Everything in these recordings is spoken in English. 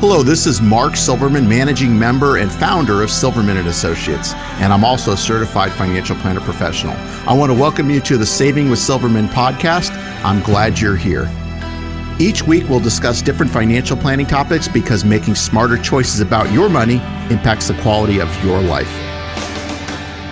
Hello, this is Mark Silverman, managing member and founder of Silverman and Associates, and I'm also a certified financial planner professional. I want to welcome you to the Saving with Silverman podcast. I'm glad you're here. Each week, we'll discuss different financial planning topics because making smarter choices about your money impacts the quality of your life.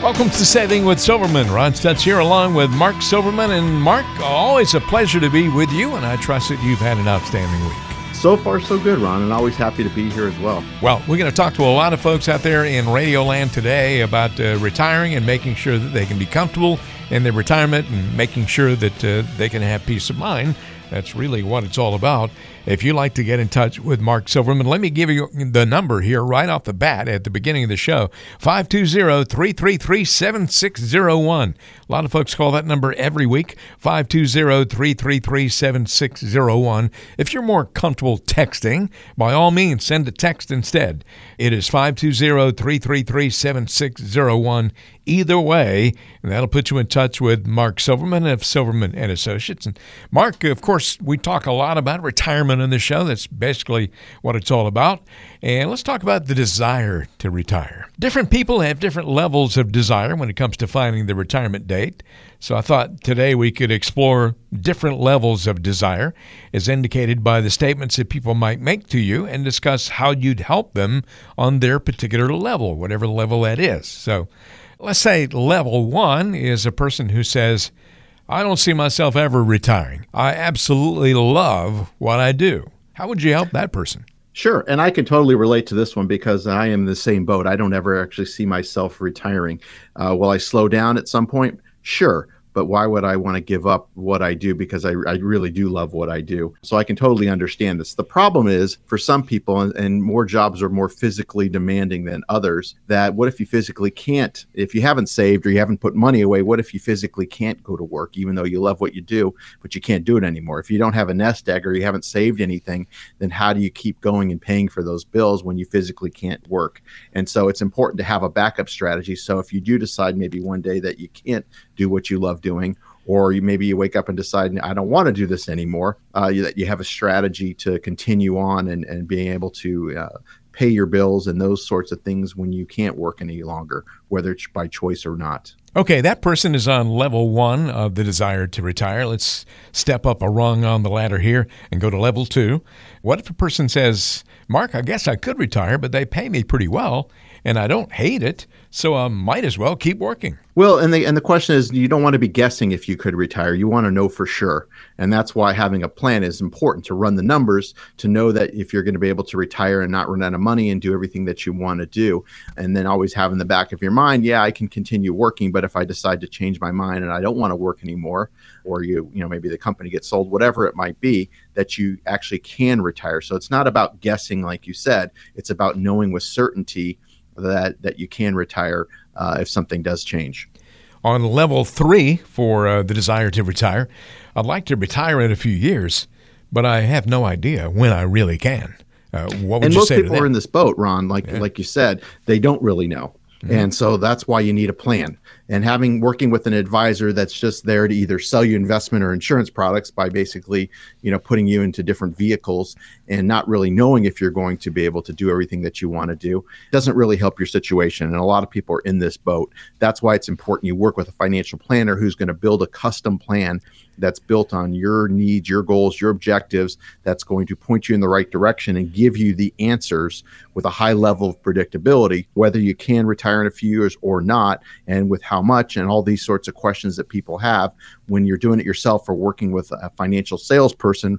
Welcome to Saving with Silverman. Ron Stutz here along with Mark Silverman. And Mark, always a pleasure to be with you, and I trust that you've had an outstanding week. So far, so good, Ron, and always happy to be here as well. Well, we're going to talk to a lot of folks out there in Radio Land today about uh, retiring and making sure that they can be comfortable in their retirement and making sure that uh, they can have peace of mind. That's really what it's all about. If you'd like to get in touch with Mark Silverman, let me give you the number here right off the bat at the beginning of the show 520 333 7601. A lot of folks call that number every week 520 333 7601. If you're more comfortable texting, by all means, send a text instead. It is 520 333 7601. Either way, and that'll put you in touch with Mark Silverman of Silverman and Associates. And Mark, of course, we talk a lot about retirement on the show. That's basically what it's all about. And let's talk about the desire to retire. Different people have different levels of desire when it comes to finding the retirement date. So I thought today we could explore different levels of desire as indicated by the statements that people might make to you and discuss how you'd help them on their particular level, whatever level that is. So let's say level one is a person who says, I don't see myself ever retiring. I absolutely love what I do. How would you help that person? Sure. And I can totally relate to this one because I am in the same boat. I don't ever actually see myself retiring. Uh, will I slow down at some point? Sure but why would I want to give up what I do because I, I really do love what I do. So I can totally understand this. The problem is for some people, and, and more jobs are more physically demanding than others, that what if you physically can't, if you haven't saved or you haven't put money away, what if you physically can't go to work, even though you love what you do, but you can't do it anymore? If you don't have a nest egg or you haven't saved anything, then how do you keep going and paying for those bills when you physically can't work? And so it's important to have a backup strategy. So if you do decide maybe one day that you can't do what you love doing or you maybe you wake up and decide I don't want to do this anymore. Uh, you, you have a strategy to continue on and, and being able to uh, pay your bills and those sorts of things when you can't work any longer, whether it's by choice or not. Okay, that person is on level one of the desire to retire. Let's step up a rung on the ladder here and go to level two. What if a person says, Mark, I guess I could retire, but they pay me pretty well and I don't hate it, so I might as well keep working. Well, and the and the question is, you don't want to be guessing if you could retire. You want to know for sure, and that's why having a plan is important to run the numbers to know that if you're going to be able to retire and not run out of money and do everything that you want to do, and then always have in the back of your mind, yeah, I can continue working, but if I decide to change my mind and I don't want to work anymore, or you you know maybe the company gets sold, whatever it might be, that you actually can retire. So it's not about guessing, like you said. It's about knowing with certainty that that you can retire uh, if something does change. On level three for uh, the desire to retire, I'd like to retire in a few years, but I have no idea when I really can. Uh, what would and most people are in this boat, Ron. Like yeah. like you said, they don't really know. Mm-hmm. And so that's why you need a plan. And having working with an advisor that's just there to either sell you investment or insurance products by basically, you know, putting you into different vehicles and not really knowing if you're going to be able to do everything that you want to do doesn't really help your situation. And a lot of people are in this boat. That's why it's important you work with a financial planner who's going to build a custom plan that's built on your needs, your goals, your objectives, that's going to point you in the right direction and give you the answers with a high level of predictability, whether you can retire in a few years or not, and with how much, and all these sorts of questions that people have when you're doing it yourself or working with a financial salesperson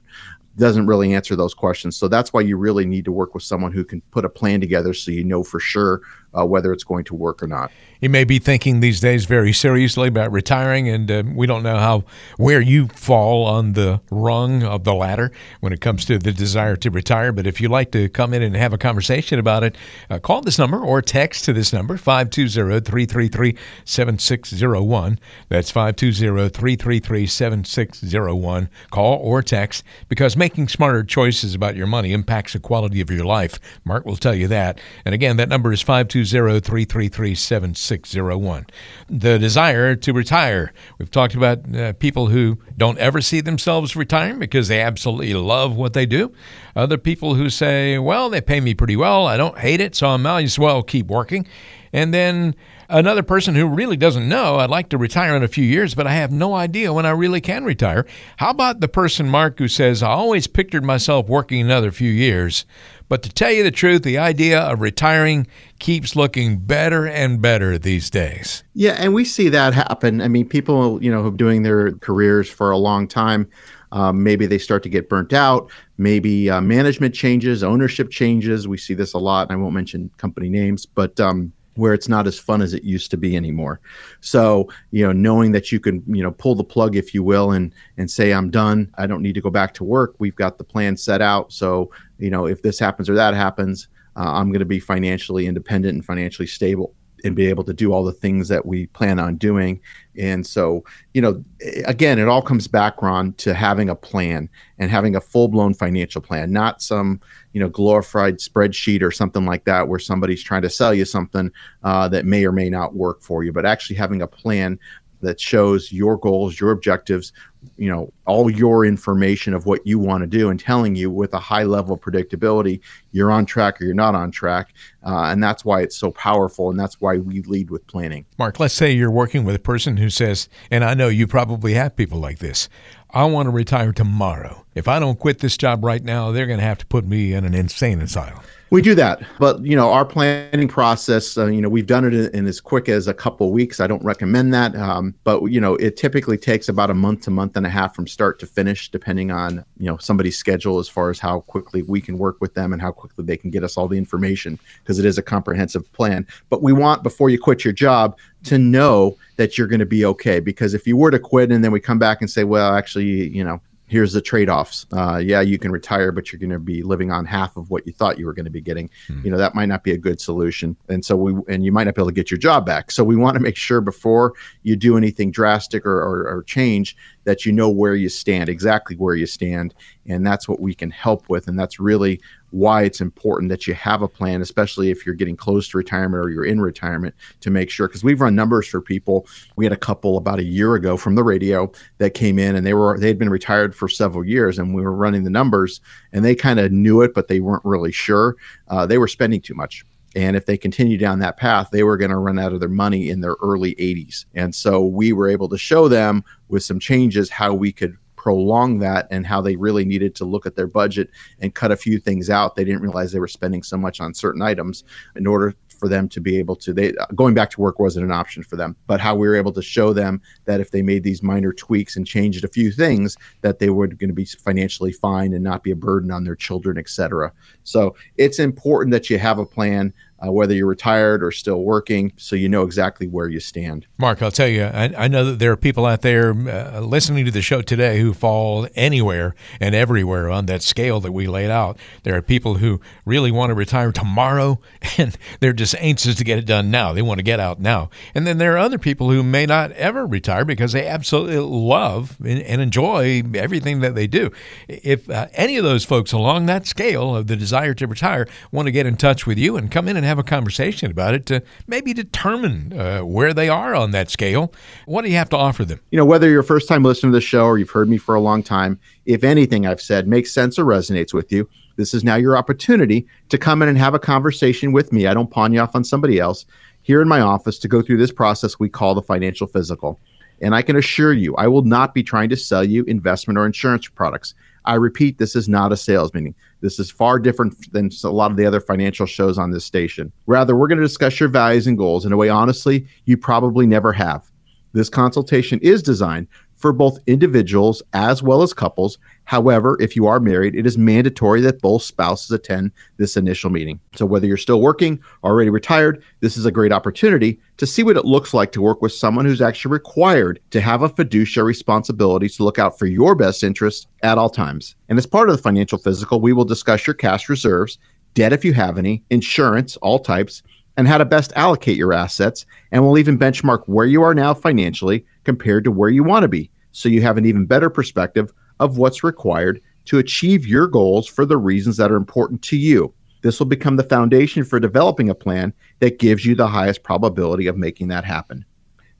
doesn't really answer those questions. So that's why you really need to work with someone who can put a plan together so you know for sure uh, whether it's going to work or not. You may be thinking these days very seriously about retiring, and uh, we don't know how where you fall on the rung of the ladder when it comes to the desire to retire. But if you'd like to come in and have a conversation about it, uh, call this number or text to this number 520-333-7601. That's 520-333-7601. Call or text because making smarter choices about your money impacts the quality of your life. Mark will tell you that. And again, that number is 520 333 7601. The desire to retire. We've talked about uh, people who don't ever see themselves retiring because they absolutely love what they do. Other people who say, well, they pay me pretty well. I don't hate it, so I might as well keep working. And then another person who really doesn't know, I'd like to retire in a few years, but I have no idea when I really can retire. How about the person, Mark, who says, I always pictured myself working another few years, but to tell you the truth, the idea of retiring keeps looking better and better these days. Yeah, and we see that happen. I mean, people, you know, who are doing their careers for a long time, um, maybe they start to get burnt out. Maybe uh, management changes, ownership changes. We see this a lot. I won't mention company names, but um, where it's not as fun as it used to be anymore. So, you know, knowing that you can, you know, pull the plug, if you will, and and say, I'm done. I don't need to go back to work. We've got the plan set out. So, you know, if this happens or that happens, uh, I'm going to be financially independent and financially stable and be able to do all the things that we plan on doing. And so, you know, again, it all comes back, Ron, to having a plan and having a full blown financial plan, not some, you know, glorified spreadsheet or something like that where somebody's trying to sell you something uh, that may or may not work for you, but actually having a plan that shows your goals, your objectives, you know, all your information of what you want to do and telling you with a high level of predictability you're on track or you're not on track. Uh, and that's why it's so powerful. And that's why we lead with planning. Mark, let's say you're working with a person who says, and I know you probably have people like this I want to retire tomorrow. If I don't quit this job right now, they're going to have to put me in an insane asylum. We do that, but you know our planning process. Uh, you know we've done it in, in, as quick as a couple weeks. I don't recommend that, um, but you know it typically takes about a month to month and a half from start to finish, depending on you know somebody's schedule as far as how quickly we can work with them and how quickly they can get us all the information because it is a comprehensive plan. But we want before you quit your job to know that you're going to be okay because if you were to quit and then we come back and say, well, actually, you know, here's the trade-offs. Uh, yeah you can retire but you're going to be living on half of what you thought you were going to be getting. Hmm. you know that might not be a good solution. And so we and you might not be able to get your job back. So we want to make sure before you do anything drastic or, or, or change that you know where you stand exactly where you stand and that's what we can help with and that's really why it's important that you have a plan, especially if you're getting close to retirement or you're in retirement, to make sure. Because we've run numbers for people. We had a couple about a year ago from the radio that came in, and they were they had been retired for several years, and we were running the numbers, and they kind of knew it, but they weren't really sure. Uh, they were spending too much. And if they continue down that path, they were going to run out of their money in their early 80s. And so we were able to show them with some changes how we could prolong that and how they really needed to look at their budget and cut a few things out. They didn't realize they were spending so much on certain items in order for them to be able to they going back to work wasn't an option for them but how we were able to show them that if they made these minor tweaks and changed a few things that they were going to be financially fine and not be a burden on their children etc so it's important that you have a plan uh, whether you're retired or still working, so you know exactly where you stand. Mark, I'll tell you, I, I know that there are people out there uh, listening to the show today who fall anywhere and everywhere on that scale that we laid out. There are people who really want to retire tomorrow, and they're just anxious to get it done now. They want to get out now. And then there are other people who may not ever retire because they absolutely love and, and enjoy everything that they do. If uh, any of those folks along that scale of the desire to retire want to get in touch with you and come in and have a conversation about it to maybe determine uh, where they are on that scale. What do you have to offer them? You know, whether you're a first time listener to the show or you've heard me for a long time, if anything I've said makes sense or resonates with you, this is now your opportunity to come in and have a conversation with me. I don't pawn you off on somebody else here in my office to go through this process we call the financial physical. And I can assure you, I will not be trying to sell you investment or insurance products. I repeat, this is not a sales meeting. This is far different than a lot of the other financial shows on this station. Rather, we're going to discuss your values and goals in a way, honestly, you probably never have. This consultation is designed for both individuals as well as couples. However, if you are married, it is mandatory that both spouses attend this initial meeting. So, whether you're still working, already retired, this is a great opportunity to see what it looks like to work with someone who's actually required to have a fiduciary responsibility to look out for your best interests at all times. And as part of the financial physical, we will discuss your cash reserves, debt if you have any, insurance, all types, and how to best allocate your assets. And we'll even benchmark where you are now financially compared to where you want to be so you have an even better perspective of what's required to achieve your goals for the reasons that are important to you. This will become the foundation for developing a plan that gives you the highest probability of making that happen.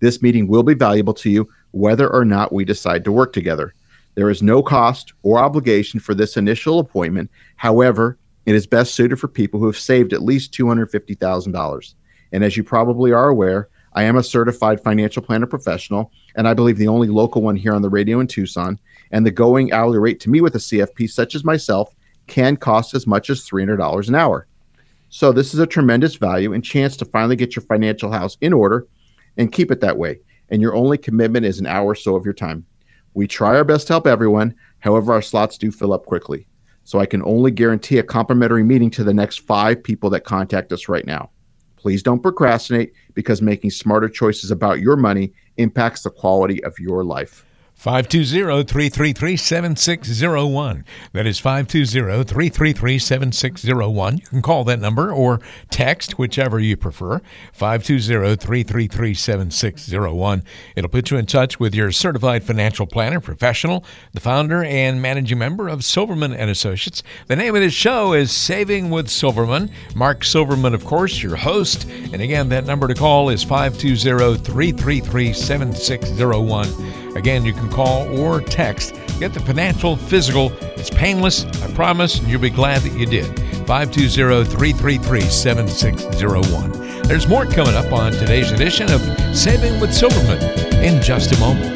This meeting will be valuable to you whether or not we decide to work together. There is no cost or obligation for this initial appointment. However, it is best suited for people who have saved at least $250,000. And as you probably are aware, I am a certified financial planner professional, and I believe the only local one here on the radio in Tucson. And the going hourly rate to me with a CFP such as myself can cost as much as $300 an hour. So, this is a tremendous value and chance to finally get your financial house in order and keep it that way. And your only commitment is an hour or so of your time. We try our best to help everyone. However, our slots do fill up quickly. So, I can only guarantee a complimentary meeting to the next five people that contact us right now. Please don't procrastinate because making smarter choices about your money impacts the quality of your life. 520-333-7601. That is 520-333-7601. You can call that number or text, whichever you prefer. 520-333-7601. It'll put you in touch with your certified financial planner professional, the founder and managing member of Silverman and Associates. The name of this show is Saving with Silverman. Mark Silverman, of course, your host. And again, that number to call is 520-333-7601. Again, you can call or text. Get the financial physical. It's painless, I promise, and you'll be glad that you did. 520 333 7601. There's more coming up on today's edition of Saving with Silverman in just a moment.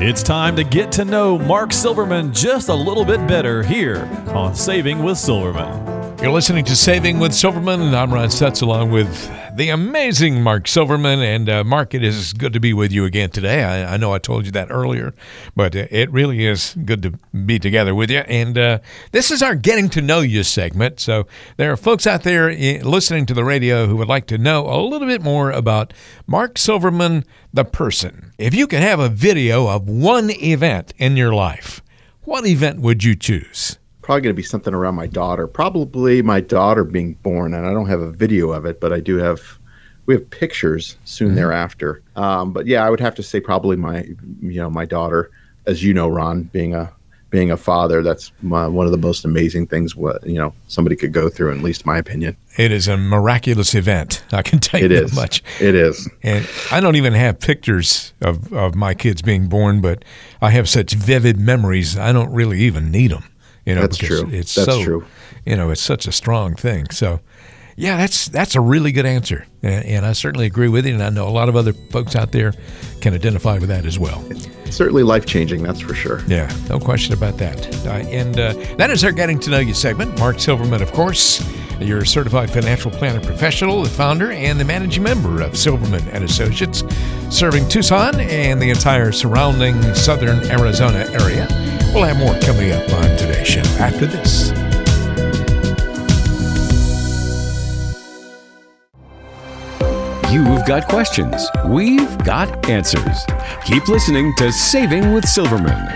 It's time to get to know Mark Silverman just a little bit better here on Saving with Silverman. You're listening to Saving with Silverman, and I'm Ron Stutz along with the amazing Mark Silverman. And uh, Mark, it is good to be with you again today. I, I know I told you that earlier, but it really is good to be together with you. And uh, this is our Getting to Know You segment. So there are folks out there eh, listening to the radio who would like to know a little bit more about Mark Silverman, the person. If you could have a video of one event in your life, what event would you choose? Probably going to be something around my daughter. Probably my daughter being born, and I don't have a video of it, but I do have. We have pictures soon mm-hmm. thereafter. Um, but yeah, I would have to say probably my, you know, my daughter. As you know, Ron, being a being a father, that's my, one of the most amazing things what you know somebody could go through. at least my opinion, it is a miraculous event. I can tell you it that is. much. It is, and I don't even have pictures of of my kids being born, but I have such vivid memories. I don't really even need them. You know, that's true. It's that's so, true. You know, it's such a strong thing. So, yeah, that's that's a really good answer, and, and, I certainly agree with you. And I know a lot of other folks out there can identify with that as well. It's certainly life changing, that's for sure. Yeah, no question about that. Uh, and uh, that is our getting to know you segment. Mark Silverman, of course, you're a certified financial planner professional, the founder and the managing member of Silverman and Associates, serving Tucson and the entire surrounding southern Arizona area. We'll have more coming up on today's show after this. You've got questions. We've got answers. Keep listening to Saving with Silverman.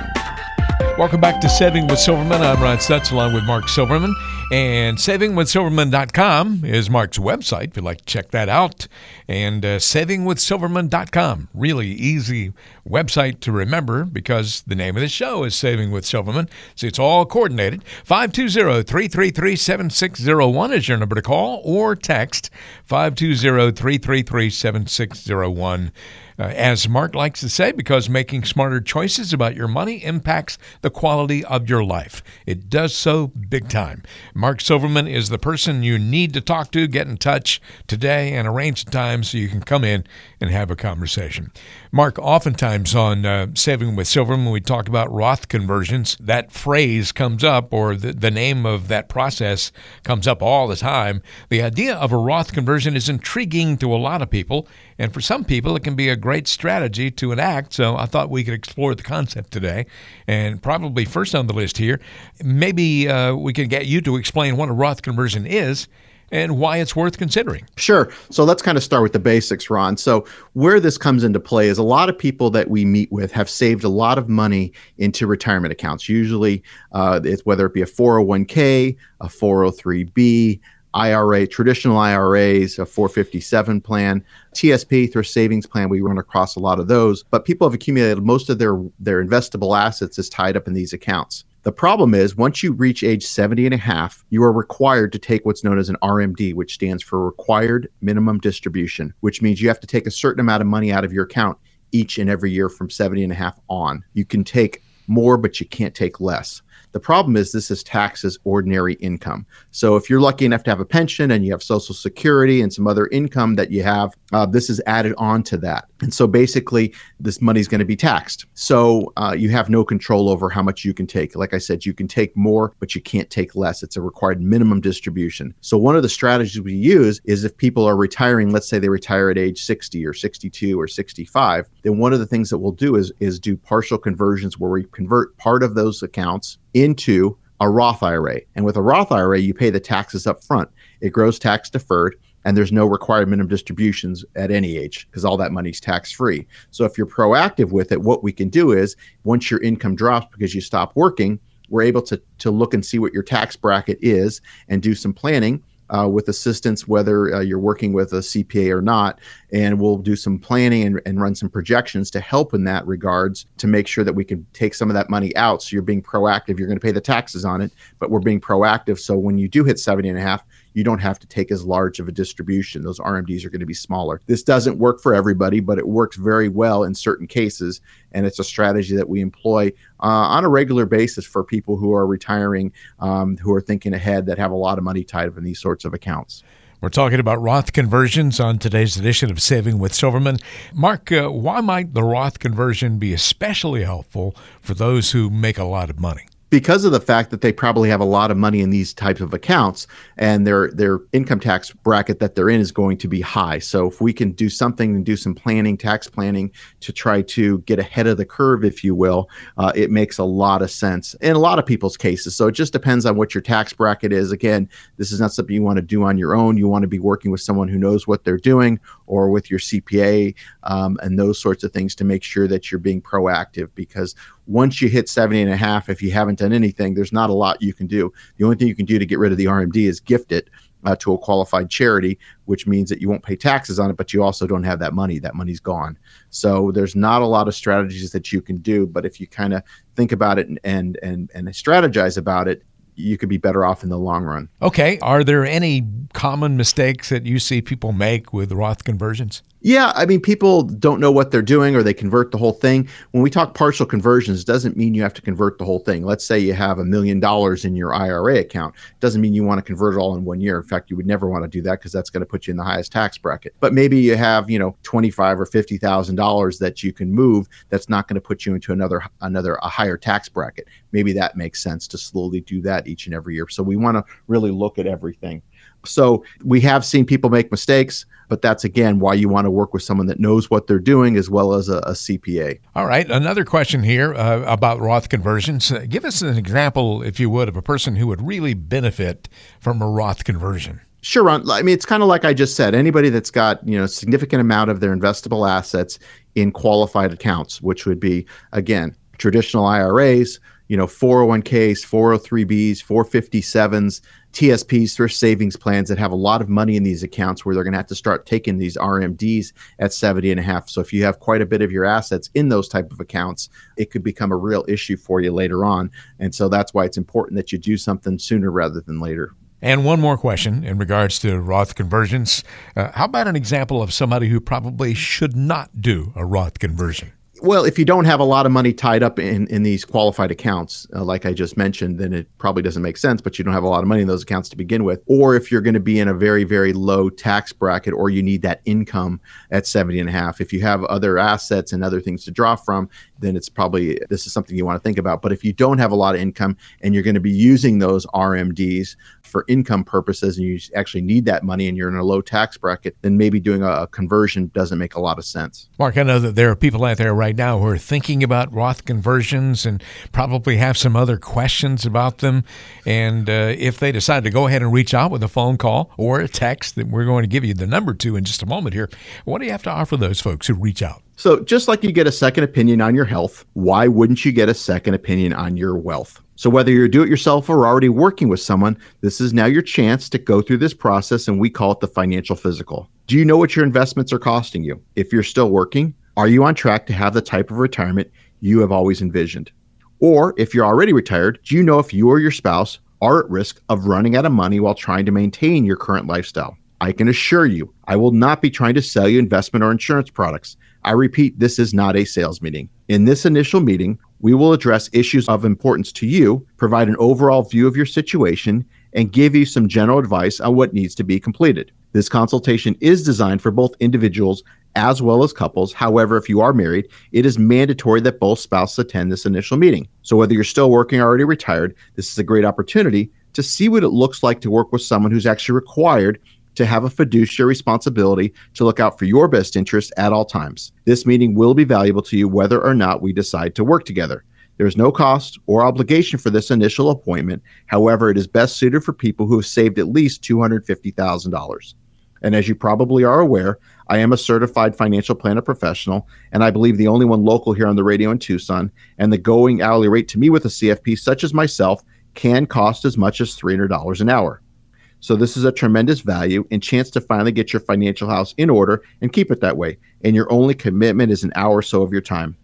Welcome back to Saving with Silverman. I'm Ron Stutz along with Mark Silverman. And savingwithsilverman.com is Mark's website if you'd like to check that out. And uh, savingwithsilverman.com, really easy website to remember because the name of the show is Saving with Silverman. So it's all coordinated. 520 333 7601 is your number to call or text 520 333 7601 uh, as Mark likes to say, because making smarter choices about your money impacts the quality of your life. It does so big time. Mark Silverman is the person you need to talk to. Get in touch today and arrange a time so you can come in and have a conversation. Mark, oftentimes on uh, Saving with Silverman, when we talk about Roth conversions, that phrase comes up or the, the name of that process comes up all the time. The idea of a Roth conversion is intriguing to a lot of people, and for some people, it can be a great strategy to enact. So I thought we could explore the concept today. And probably first on the list here, maybe uh, we can get you to explain what a Roth conversion is and why it's worth considering. Sure. So let's kind of start with the basics, Ron. So, where this comes into play is a lot of people that we meet with have saved a lot of money into retirement accounts. Usually, uh, it's whether it be a 401k, a 403b, IRA, traditional IRAs, a 457 plan, TSP, thrift savings plan. We run across a lot of those, but people have accumulated most of their their investable assets is tied up in these accounts. The problem is once you reach age 70 and a half, you are required to take what's known as an RMD, which stands for required minimum distribution, which means you have to take a certain amount of money out of your account each and every year from 70 and a half on. You can take more, but you can't take less. The problem is this is taxed as ordinary income. So if you're lucky enough to have a pension and you have Social Security and some other income that you have, uh, this is added on to that. And so basically, this money is going to be taxed. So uh, you have no control over how much you can take. Like I said, you can take more, but you can't take less. It's a required minimum distribution. So one of the strategies we use is if people are retiring, let's say they retire at age 60 or 62 or 65, then one of the things that we'll do is is do partial conversions where we convert part of those accounts into a Roth IRA. And with a Roth IRA, you pay the taxes up front. It grows tax deferred and there's no required minimum distributions at any age because all that money's tax free. So if you're proactive with it, what we can do is once your income drops because you stop working, we're able to to look and see what your tax bracket is and do some planning uh, with assistance, whether uh, you're working with a CPA or not. And we'll do some planning and, and, run some projections to help in that regards to make sure that we can take some of that money out. So you're being proactive. You're going to pay the taxes on it, but we're being proactive. So when you do hit 70 and a half, you don't have to take as large of a distribution. Those RMDs are going to be smaller. This doesn't work for everybody, but it works very well in certain cases. And it's a strategy that we employ uh, on a regular basis for people who are retiring, um, who are thinking ahead, that have a lot of money tied up in these sorts of accounts. We're talking about Roth conversions on today's edition of Saving with Silverman. Mark, uh, why might the Roth conversion be especially helpful for those who make a lot of money? Because of the fact that they probably have a lot of money in these types of accounts and their their income tax bracket that they're in is going to be high. So if we can do something and do some planning, tax planning to try to get ahead of the curve, if you will, uh, it makes a lot of sense in a lot of people's cases. So it just depends on what your tax bracket is. Again, this is not something you want to do on your own. You want to be working with someone who knows what they're doing or with your CPA um, and those sorts of things to make sure that you're being proactive because once you hit 70 and a half, if you haven't done anything, there's not a lot you can do. The only thing you can do to get rid of the RMD is gift it uh, to a qualified charity, which means that you won't pay taxes on it, but you also don't have that money. That money's gone. So there's not a lot of strategies that you can do. But if you kind of think about it and and and strategize about it, you could be better off in the long run. Okay. Are there any common mistakes that you see people make with Roth conversions? Yeah, I mean, people don't know what they're doing or they convert the whole thing. When we talk partial conversions, doesn't mean you have to convert the whole thing. Let's say you have a million dollars in your IRA account. Doesn't mean you want to convert it all in one year. In fact, you would never want to do that because that's going to put you in the highest tax bracket. But maybe you have, you know, twenty-five or fifty thousand dollars that you can move. That's not going to put you into another another a higher tax bracket. Maybe that makes sense to slowly do that each and every year. So we want to really look at everything. So we have seen people make mistakes, but that's again why you want to work with someone that knows what they're doing as well as a, a CPA. All right. Another question here uh, about Roth conversions. Uh, give us an example, if you would, of a person who would really benefit from a Roth conversion. Sure, Ron. I mean, it's kind of like I just said. Anybody that's got you know a significant amount of their investable assets in qualified accounts, which would be again traditional IRAs, you know, 401ks, 403bs, 457s, TSPs, thrift savings plans that have a lot of money in these accounts where they're going to have to start taking these RMDs at 70 and a half. So if you have quite a bit of your assets in those type of accounts, it could become a real issue for you later on. And so that's why it's important that you do something sooner rather than later. And one more question in regards to Roth conversions. Uh, how about an example of somebody who probably should not do a Roth conversion? Well, if you don't have a lot of money tied up in, in these qualified accounts, uh, like I just mentioned, then it probably doesn't make sense, but you don't have a lot of money in those accounts to begin with. Or if you're going to be in a very, very low tax bracket or you need that income at 70 and a half, if you have other assets and other things to draw from, then it's probably this is something you want to think about. But if you don't have a lot of income and you're going to be using those RMDs for income purposes and you actually need that money and you're in a low tax bracket, then maybe doing a, conversion doesn't make a lot of sense. Mark, I know that there are people out there right now who are thinking about Roth conversions and probably have some other questions about them. And uh, if they decide to go ahead and reach out with a phone call or a text that we're going to give you the number to in just a moment here, what do you have to offer those folks who reach out? So, just like you get a second opinion on your health, why wouldn't you get a second opinion on your wealth? So, whether you're do it yourself or already working with someone, this is now your chance to go through this process, and we call it the financial physical. Do you know what your investments are costing you? If you're still working, are you on track to have the type of retirement you have always envisioned? Or if you're already retired, do you know if you or your spouse are at risk of running out of money while trying to maintain your current lifestyle? I can assure you, I will not be trying to sell you investment or insurance products. I repeat, this is not a sales meeting. In this initial meeting, we will address issues of importance to you, provide an overall view of your situation, and give you some general advice on what needs to be completed. This consultation is designed for both individuals as well as couples. However, if you are married, it is mandatory that both spouses attend this initial meeting. So, whether you're still working or already retired, this is a great opportunity to see what it looks like to work with someone who's actually required to have a fiduciary responsibility to look out for your best interest at all times. This meeting will be valuable to you whether or not we decide to work together. There is no cost or obligation for this initial appointment. However, it is best suited for people who have saved at least $250,000. And as you probably are aware, I am a certified financial planner professional, and I believe the only one local here on the radio in Tucson. And the going hourly rate to me with a CFP such as myself can cost as much as $300 an hour. So this is a tremendous value and chance to finally get your financial house in order and keep it that way. And your only commitment is an hour or so of your time.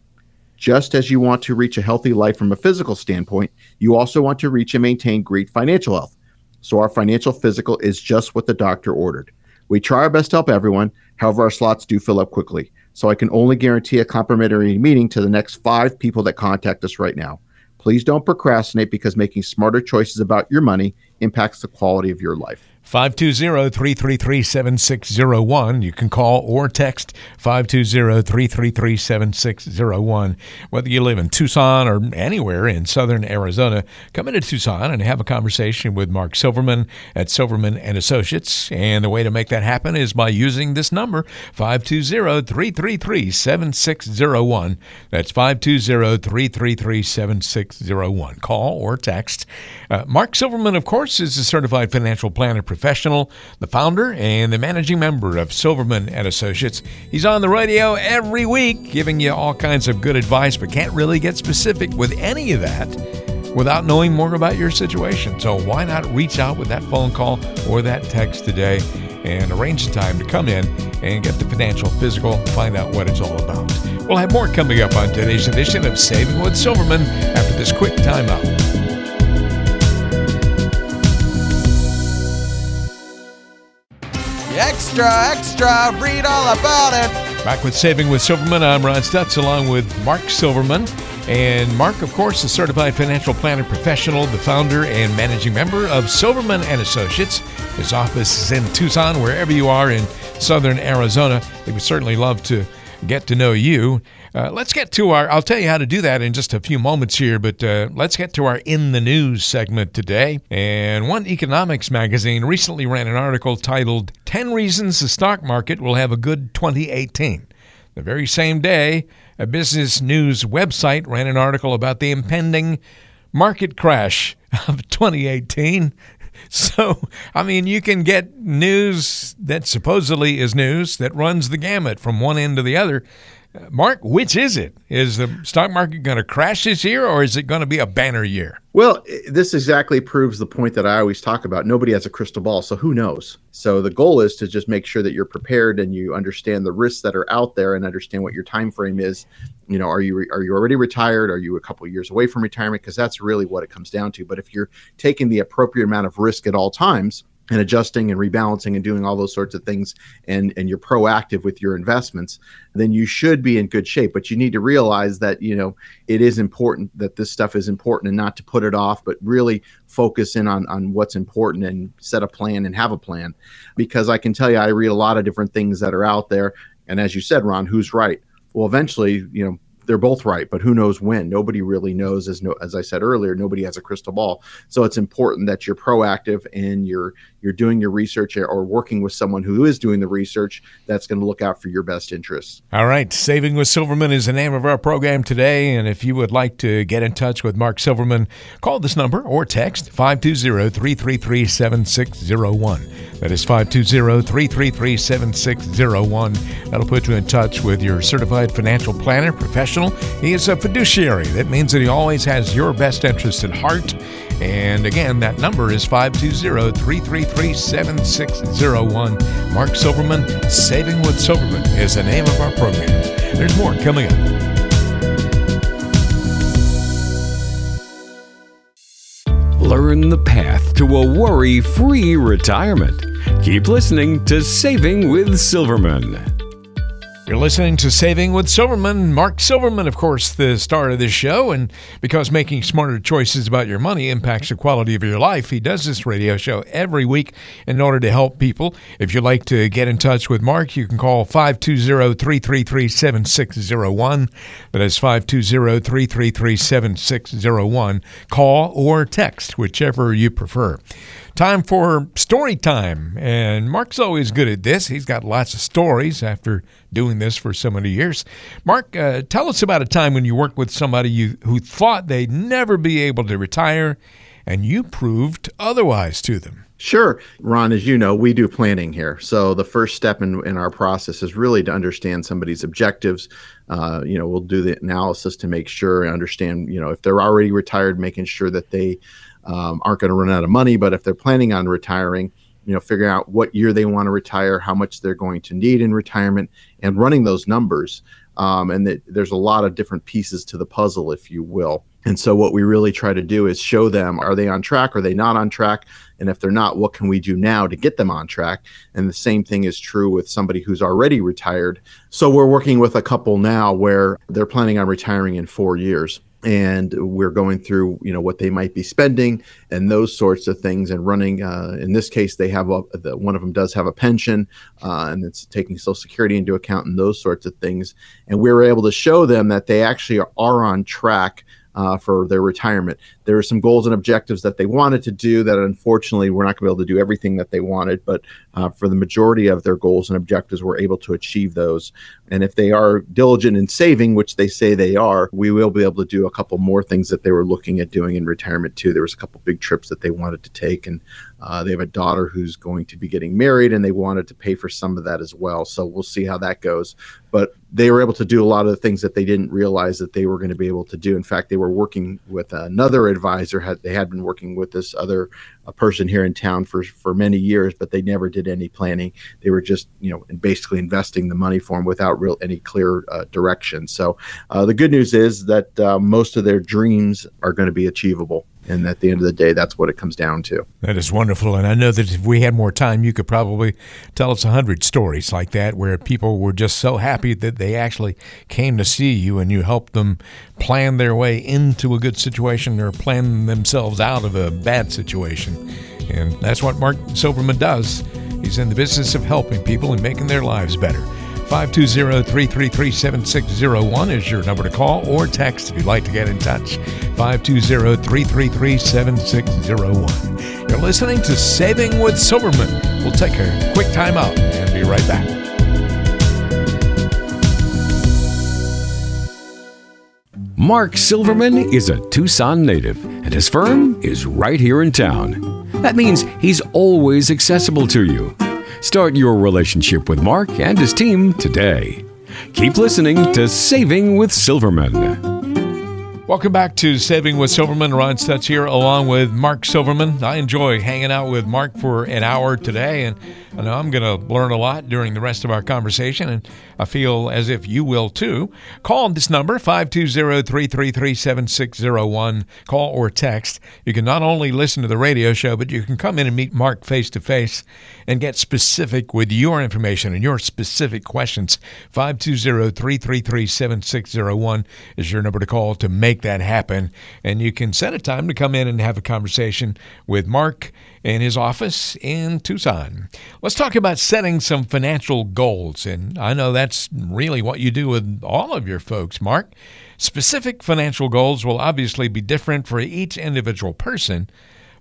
Just as you want to reach a healthy life from a physical standpoint, you also want to reach and maintain great financial health. So our financial physical is just what the doctor ordered. We try our best to help everyone. However, our slots do fill up quickly. So I can only guarantee a complimentary meeting to the next five people that contact us right now. Please don't procrastinate because making smarter choices about your money impacts the quality of your life. 520-333-7601. You can call or text 520-333-7601. Whether you live in Tucson or anywhere in southern Arizona, come into Tucson and have a conversation with Mark Silverman at Silverman and Associates. And the way to make that happen is by using this number 520-333-7601. That's 520-333-7601. Call or text. Uh, Mark Silverman, of course, is a certified financial planner professional, the founder and the managing member of Silverman and Associates. He's on the radio every week giving you all kinds of good advice, but can't really get specific with any of that without knowing more about your situation. So why not reach out with that phone call or that text today and arrange a time to come in and get the financial physical, find out what it's all about. We'll have more coming up on today's edition of Saving with Silverman after this quick timeout. Extra, extra, read all about it. Back with Saving with Silverman, I'm Ron Stutz along with Mark Silverman. And Mark, of course, is certified financial planner professional, the founder and managing member of Silverman and Associates. His office is in Tucson, wherever you are in southern Arizona. He would certainly love to get to know you. Uh, let's get to our, I'll tell you how to do that in just a few moments here, but uh, let's get to our In the News segment today. And One Economics magazine recently ran an article titled 10 Reasons the Stock Market Will Have a Good 2018. The very same day, a business news website ran an article about the impending market crash of 2018. So, I mean, you can get news that supposedly is news that runs the gamut from one end to the other. Mark, which is it? Is the stock market going to crash this year or is it going to be a banner year? Well, this exactly proves the point that I always talk about. Nobody has a crystal ball, so who knows? So the goal is to just make sure that you're prepared and you understand the risks that are out there and understand what your time frame is. You know, are you are you already retired? Are you a couple years away from retirement? Because that's really what it comes down to. But if you're taking the appropriate amount of risk at all times, and adjusting and rebalancing and doing all those sorts of things and and you're proactive with your investments then you should be in good shape. But you need to realize that you know it is important that this stuff is important and not to put it off but really focus in on on what's important and set a plan and have a plan. Because i can tell you i read a lot of different things that are out there. And as you said ron who's right? Well eventually you know they're both right, but who knows when? Nobody really knows. As no, as I said earlier, nobody has a crystal ball. So it's important that you're proactive and you're you're doing your research or working with someone who is doing the research that's going to look out for your best interests. All right, Saving with Silverman is the name of our program today, and if you would like to get in touch with Mark Silverman, call this number or text 520-333-7601. That is 520-333-7601. That'll put you in touch with your certified financial planner, professional professional. He is a fiduciary. That means that he always has your best interest at heart. And again, that number is 520 333 7601. Mark Silverman, Saving with Silverman is the name of our program. There's more coming up. Learn the path to a worry free retirement. Keep listening to Saving with Silverman. You're listening to Saving with Silverman. Mark Silverman, of course, the star of this show. And because making smarter choices about your money impacts the quality of your life, he does this radio show every week in order to help people. If you'd like to get in touch with Mark, you can call 520 333 7601. That is 520 333 7601. Call or text, whichever you prefer. Time for story time. And Mark's always good at this. He's got lots of stories after doing this for so many years. Mark, uh, tell us about a time when you worked with somebody you, who thought they'd never be able to retire, and you proved otherwise to them. Sure. Ron, as you know, we do planning here. So the first step in, in our process is really to understand somebody's objectives. Uh, you know, we'll do the analysis to make sure and understand, you know, if they're already retired, making sure that they um, aren't going to run out of money. But if they're planning on retiring, you know, figuring out what year they want to retire, how much they're going to need in retirement, and running those numbers. Um, and that there's a lot of different pieces to the puzzle, if you will. And so, what we really try to do is show them are they on track? Are they not on track? And if they're not, what can we do now to get them on track? And the same thing is true with somebody who's already retired. So, we're working with a couple now where they're planning on retiring in four years and we're going through you know what they might be spending and those sorts of things and running uh, in this case they have a the, one of them does have a pension uh, and it's taking social security into account and those sorts of things. And we were able to show them that they actually are, are on track uh, for their retirement. There are some goals and objectives that they wanted to do that unfortunately we're not going to be able to do everything that they wanted, but uh, for the majority of their goals and objectives, we're able to achieve those. And if they are diligent in saving, which they say they are, we will be able to do a couple more things that they were looking at doing in retirement too. There was a couple big trips that they wanted to take, and uh, they have a daughter who's going to be getting married, and they wanted to pay for some of that as well. So we'll see how that goes. But they were able to do a lot of the things that they didn't realize that they were going to be able to do. In fact, they were working with another advisor. Had they had been working with this other a person here in town for for many years, but they never did any planning. They were just you know basically investing the money for them without real any clear uh, direction. So uh, the good news is that uh, most of their dreams are going to be achievable. And at the end of the day, that's what it comes down to. That is wonderful. And I know that if we had more time, you could probably tell us a hundred stories like that where people were just so happy that they actually came to see you and you helped them plan their way into a good situation or plan themselves out of a bad situation. And that's what Mark Silverman does. He's in the business of helping people and making their lives better. 520-333-7601 is your number to call or text if you'd like to get in touch. 520-333-7601. You're listening to Saving with Silverman. We'll take a quick time out and be right back. Mark Silverman is a Tucson native, and his firm is right here in town. That means he's always accessible to you. Start your relationship with Mark and his team today. Keep listening to Saving with Silverman. Welcome back to Saving with Silverman. Ron Stutz here along with Mark Silverman. I enjoy hanging out with Mark for an hour today, and I know I'm going to learn a lot during the rest of our conversation, and I feel as if you will too. Call this number, 520-333-7601. Call or text. You can not only listen to the radio show, but you can come in and meet Mark face to face and get specific with your information and your specific questions. 520-333-7601 is your number to call to make make that happen. And you can set a time to come in and have a conversation with Mark in his office in Tucson. Let's talk about setting some financial goals. And I know that's really what you do with all of your folks, Mark. Specific financial goals will obviously be different for each individual person,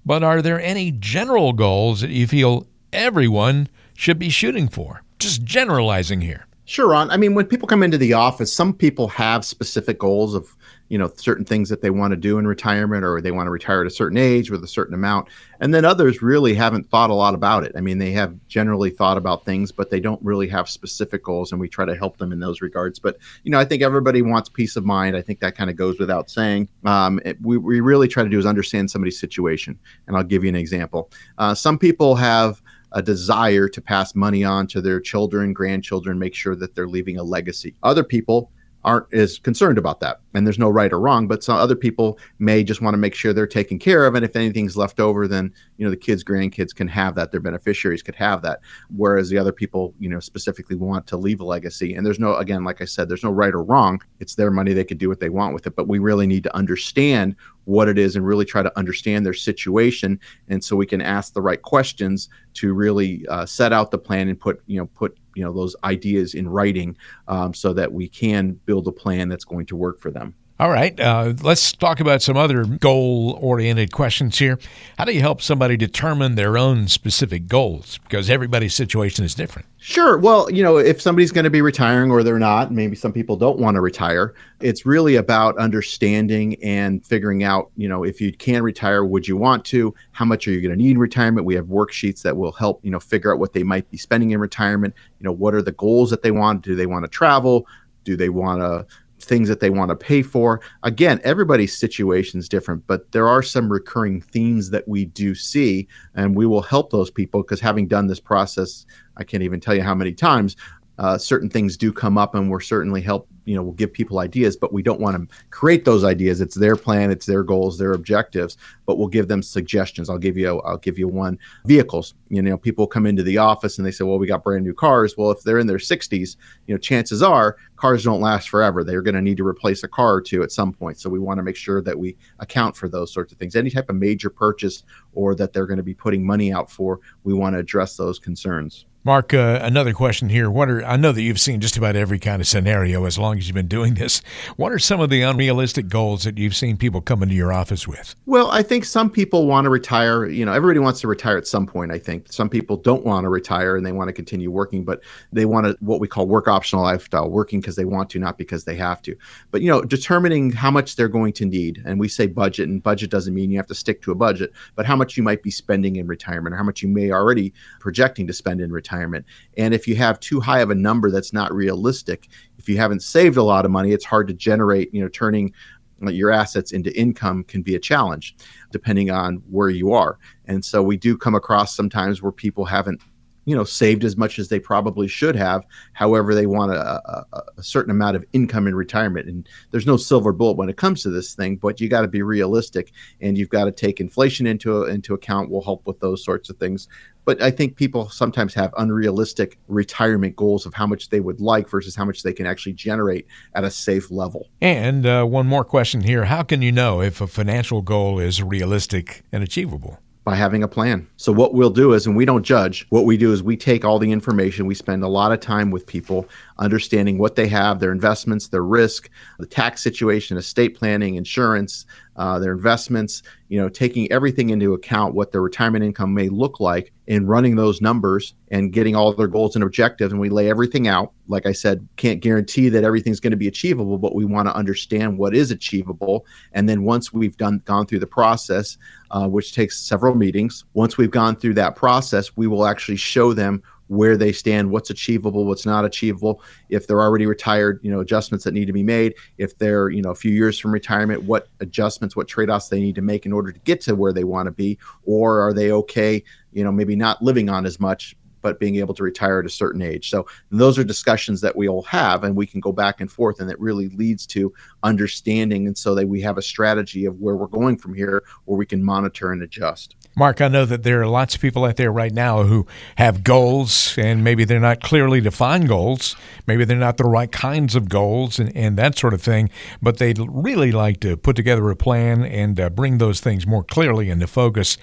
but are there any general goals that you feel everyone should be shooting for? Just generalizing here. Sure, Ron. I mean, when people come into the office, some people have specific goals of, you know, certain things that they want to do in retirement or they want to retire at a certain age with a certain amount. And then others really haven't thought a lot about it. I mean, they have generally thought about things, but they don't really have specific goals. And we try to help them in those regards. But, you know, I think everybody wants peace of mind. I think that kind of goes without saying. Um, it, we, we really try to do is understand somebody's situation. And I'll give you an example. Uh, some people have, a desire to pass money on to their children, grandchildren, make sure that they're leaving a legacy. Other people aren't as concerned about that. And there's no right or wrong, but some other people may just want to make sure they're taken care of. And if anything's left over, then you know the kids, grandkids can have that. Their beneficiaries could have that. Whereas the other people, you know, specifically want to leave a legacy. And there's no, again, like I said, there's no right or wrong. It's their money; they could do what they want with it. But we really need to understand what it is and really try to understand their situation, and so we can ask the right questions to really uh, set out the plan and put you know put you know those ideas in writing um, so that we can build a plan that's going to work for them all right, uh, let's talk about some other goal oriented questions here. How do you help somebody determine their own specific goals? Because everybody's situation is different. Sure. Well, you know, if somebody's going to be retiring or they're not, maybe some people don't want to retire, it's really about understanding and figuring out, you know, if you can retire, would you want to? How much are you going to need in retirement? We have worksheets that will help, you know, figure out what they might be spending in retirement. You know, what are the goals that they want? Do they want to travel? Do they want to things that they want to pay for. Again, everybody's situation is different, but there are some recurring themes that we do see, and we will help those people because having done this process, I can't even tell you how many times. Uh, certain things do come up, and we're certainly help you know we'll give people ideas but we don't want to create those ideas. It's their plan it's their goals their objectives but we'll give them suggestions. I'll give you i'll give you one. Vehicles you know people come into the office and they say well we got brand new cars. Well if they're in their 60s you know chances are cars don't last forever. They're going to need to replace a car or two at some point. So we want to make sure that we account for those sorts of things. Any type of major purchase or that they're going to be putting money out for we want to address those concerns Mark, uh, another question here. What are I know that you've seen just about every kind of scenario as long as you've been doing this. What are some of the unrealistic goals that you've seen people come into your office with? Well, I think some people want to retire. You know, everybody wants to retire at some point. I think some people don't want to retire and they want to continue working, but they want to what we call work optional lifestyle, working because they want to, not because they have to. But you know, determining how much they're going to need, and we say budget, and budget doesn't mean you have to stick to a budget, but how much you might be spending in retirement, or how much you may already projecting to spend in retirement retirement. And if you have too high of a number that's not realistic, if you haven't saved a lot of money, it's hard to generate, you know, turning your assets into income can be a challenge depending on where you are. And so we do come across sometimes where people haven't you know saved as much as they probably should have however they want a, a, a, certain amount of income in retirement. And there's no silver bullet when it comes to this thing but you got to be realistic and you've got to take inflation into into account. Will help with those sorts of things. But i think people sometimes have unrealistic retirement goals of how much they would like versus how much they can actually generate at a safe level. And uh, one more question here. How can you know if a financial goal is realistic and achievable by having a plan. So what we'll do is, and we don't judge, what we do is we take all the information. We spend a lot of time with people understanding what they have, their investments, their risk, the tax situation, estate planning, insurance, uh, their investments, you know, taking everything into account, what their retirement income may look like, in running those numbers and getting all their goals and objectives. And we lay everything out. Like I said, can't guarantee that everything's going to be achievable, but we want to understand what is achievable. And then once we've done gone through the process, uh, which takes several meetings, once we've gone through that process, we will actually show them where they stand, what's achievable, what's not achievable. If they're already retired, you know, adjustments that need to be made. If they're, you know, a few years from retirement, what adjustments, what trade offs they need to make in order to get to where they want to be. Or are they okay, you know, maybe not living on as much, but being able to retire at a certain age. So those are discussions that we all have, and we can go back and forth, and it really leads to understanding, and so that we have a strategy of where we're going from here, where we can monitor and adjust. Mark, I know that there are lots of people out there right now who have goals and maybe they're not clearly defined goals. Maybe they're not the right kinds of goals and, and that sort of thing, but they'd really like to put together a plan and uh, bring those things more clearly into focus.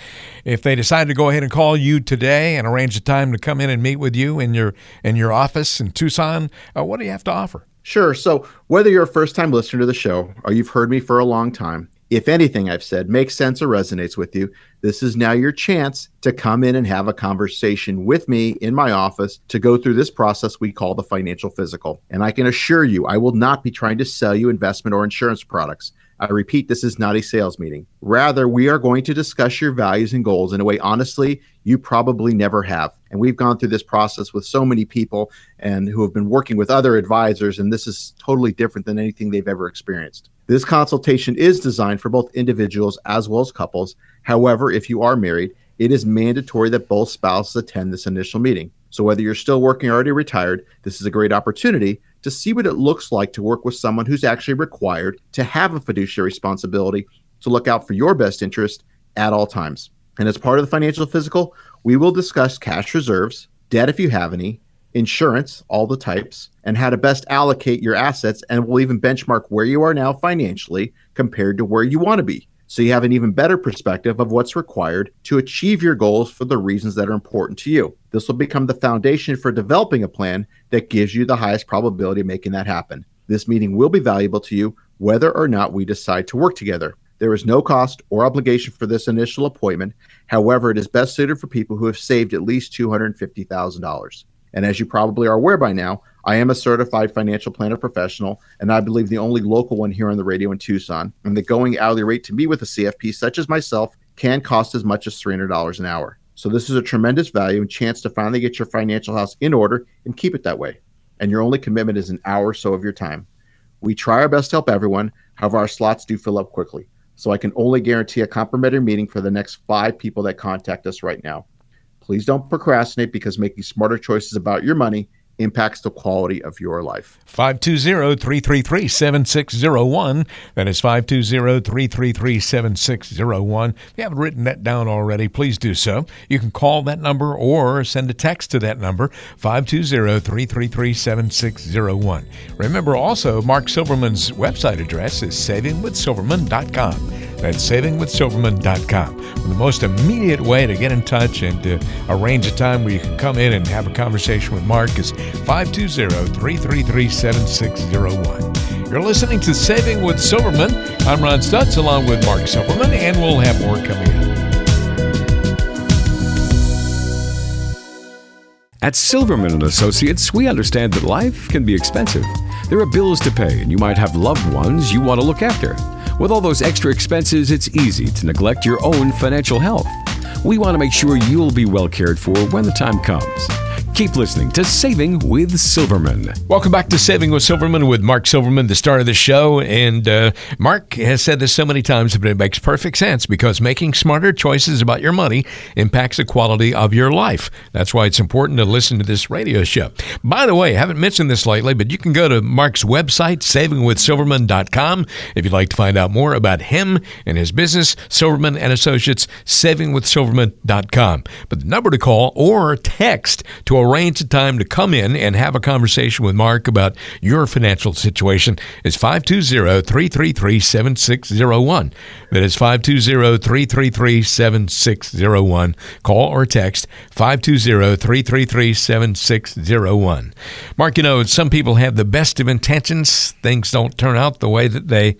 If they decide to go ahead and call you today and arrange a time to come in and meet with you in your in your office in Tucson, uh, what do you have to offer? Sure. So, whether you're a first time listener to the show or you've heard me for a long time, If anything I've said makes sense or resonates with you, this is now your chance to come in and have a conversation with me in my office to go through this process we call the financial physical. And I can assure you, I will not be trying to sell you investment or insurance products. I repeat, this is not a sales meeting. Rather, we are going to discuss your values and goals in a way, honestly, you probably never have. And we've gone through this process with so many people and who have been working with other advisors, and this is totally different than anything they've ever experienced. This consultation is designed for both individuals as well as couples. However, if you are married, it is mandatory that both spouses attend this initial meeting. So, whether you're still working or already retired, this is a great opportunity to see what it looks like to work with someone who's actually required to have a fiduciary responsibility to look out for your best interest at all times. And as part of the financial physical, we will discuss cash reserves, debt if you have any, insurance, all the types, and how to best allocate your assets. And we'll even benchmark where you are now financially compared to where you want to be. So you have an even better perspective of what's required to achieve your goals for the reasons that are important to you. This will become the foundation for developing a plan that gives you the highest probability of making that happen. This meeting will be valuable to you whether or not we decide to work together. There is no cost or obligation for this initial appointment. However, it is best suited for people who have saved at least $250,000. And as you probably are aware by now, I am a certified financial planner professional, and I believe the only local one here on the radio in Tucson. And the going hourly rate to meet with a CFP such as myself can cost as much as $300 an hour. So this is a tremendous value and chance to finally get your financial house in order and keep it that way. And your only commitment is an hour or so of your time. We try our best to help everyone, however, our slots do fill up quickly. So I can only guarantee a complimentary meeting for the next five people that contact us right now. Please don't procrastinate because making smarter choices about your money impacts the quality of your life. 520-333-7601. That is 520-333-7601. If you haven't written that down already, please do so. You can call that number or send a text to that number, 520-333-7601. Remember also, Mark Silverman's website address is savingwithsilverman.com. That's savingwithsilverman.com. The most immediate way to get in touch and to arrange a time where you can come in and have a conversation with Mark is 520-333-7601. You're listening to Saving with Silverman. I'm Ron Stutz along with Mark Silverman, and we'll have more coming up. At Silverman and Associates, we understand that life can be expensive. There are bills to pay, and you might have loved ones you want to look after. With all those extra expenses, it's easy to neglect your own financial health. We want to make sure you'll be well cared for when the time comes. Keep listening to Saving with Silverman. Welcome back to Saving with Silverman with Mark Silverman, the star of the show. And uh, Mark has said this so many times, but it makes perfect sense because making smarter choices about your money impacts the quality of your life. That's why it's important to listen to this radio show. By the way, I haven't mentioned this lately, but you can go to Mark's website, savingwithsilverman.com, if you'd like to find out more about him and his business, Silverman and Associates, savingwithsilverman.com. But the number to call or text to arrange a time to come in and have a conversation with Mark about your financial situation is 520-333-7601. That is 520-333-7601. Call or text 520-333-7601. Mark, you know, some people have the best of intentions. Things don't turn out the way that they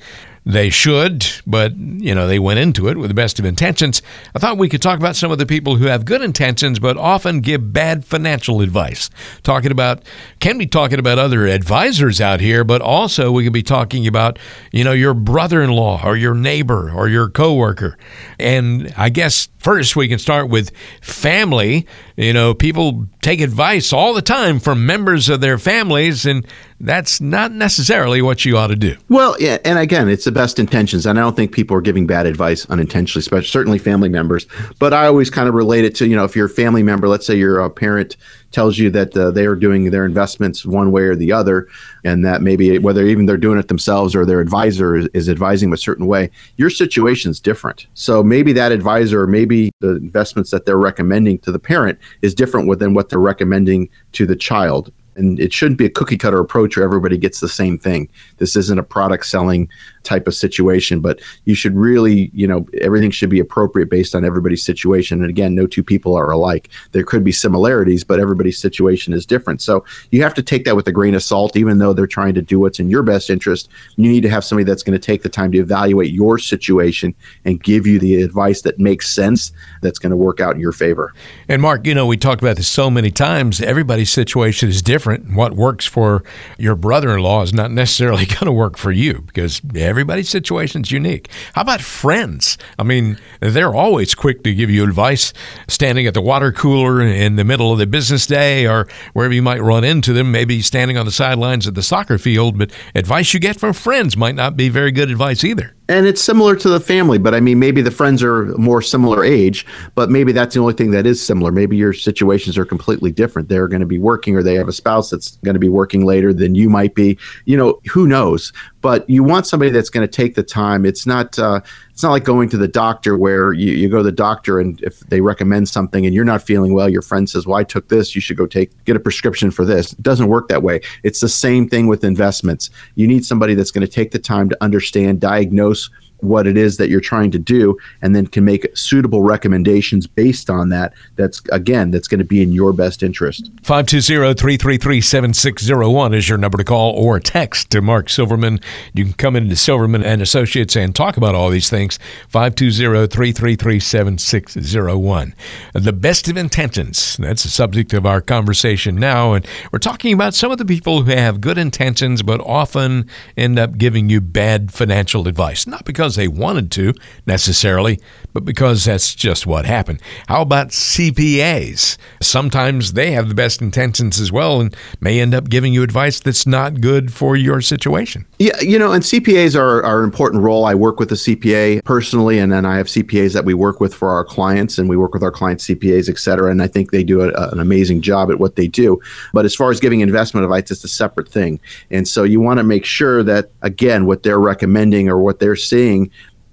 they should, but you know, they went into it with the best of intentions. I thought we could talk about some of the people who have good intentions but often give bad financial advice. Talking about can be talking about other advisors out here, but also we could be talking about, you know, your brother-in-law or your neighbor or your coworker. And I guess first we can start with family. You know, people take advice all the time from members of their families and that's not necessarily what you ought to do. Well, yeah, and again, it's the best intentions, and I don't think people are giving bad advice unintentionally, especially certainly family members. But I always kind of relate it to you know if you're a family member, let's say your parent tells you that uh, they are doing their investments one way or the other, and that maybe whether even they're doing it themselves or their advisor is, is advising them a certain way, your situation is different. So maybe that advisor, maybe the investments that they're recommending to the parent is different than what they're recommending to the child and it shouldn't be a cookie cutter approach where everybody gets the same thing. This isn't a product selling type of situation. But you should really, you know, everything should be appropriate based on everybody's situation. And again, no two people are alike. There could be similarities, but everybody's situation is different. So you have to take that with a grain of salt, even though they're trying to do what's in your best interest. You need to have somebody that's going to take the time to evaluate your situation and give you the advice that makes sense that's going to work out in your favor. And Mark, you know, we talked about this so many times. Everybody's situation is different. What works for your brother in law is not necessarily going to work for you because everybody's situation is unique. How about friends? I mean, they're always quick to give you advice standing at the water cooler in the middle of the business day or wherever you might run into them, maybe standing on the sidelines at the soccer field. But advice you get from friends might not be very good advice either and it's similar to the family but i mean maybe the friends are more similar age but maybe that's the only thing that is similar. Maybe your situations are completely different. They're going to be working or they have a spouse that's going to be working later than you might be. You know who knows? But you want somebody that's going to take the time. It's not uh, it's not like going to the doctor where you, you go to the doctor and if they recommend something and you're not feeling well your friend says well i took this you should go take get a prescription for this. It doesn't work that way. It's the same thing with investments. You need somebody that's going to take the time to understand diagnose what it is that you're trying to do and then can make suitable recommendations based on that that's again that's going to be in your best interest. 520-333-7601 is your number to call or text to mark silverman. You can come into silverman and associates and talk about all these things. 520-333-7601 the best of intentions. That's the subject of our conversation now and we're talking about some of the people who have good intentions but often end up giving you bad financial advice. Not because because they wanted to necessarily, but because that's just what happened. How about CPAs? Sometimes they have the best intentions as well and may end up giving you advice that's not good for your situation. Yeah, you know, and CPAs are, are an important role. I work with a CPA personally, and then I have CPAs that we work with for our clients, and we work with our clients' CPAs, et cetera. And I think they do a, an amazing job at what they do. But as far as giving investment advice, it's a separate thing. And so you want to make sure that, again, what they're recommending or what they're seeing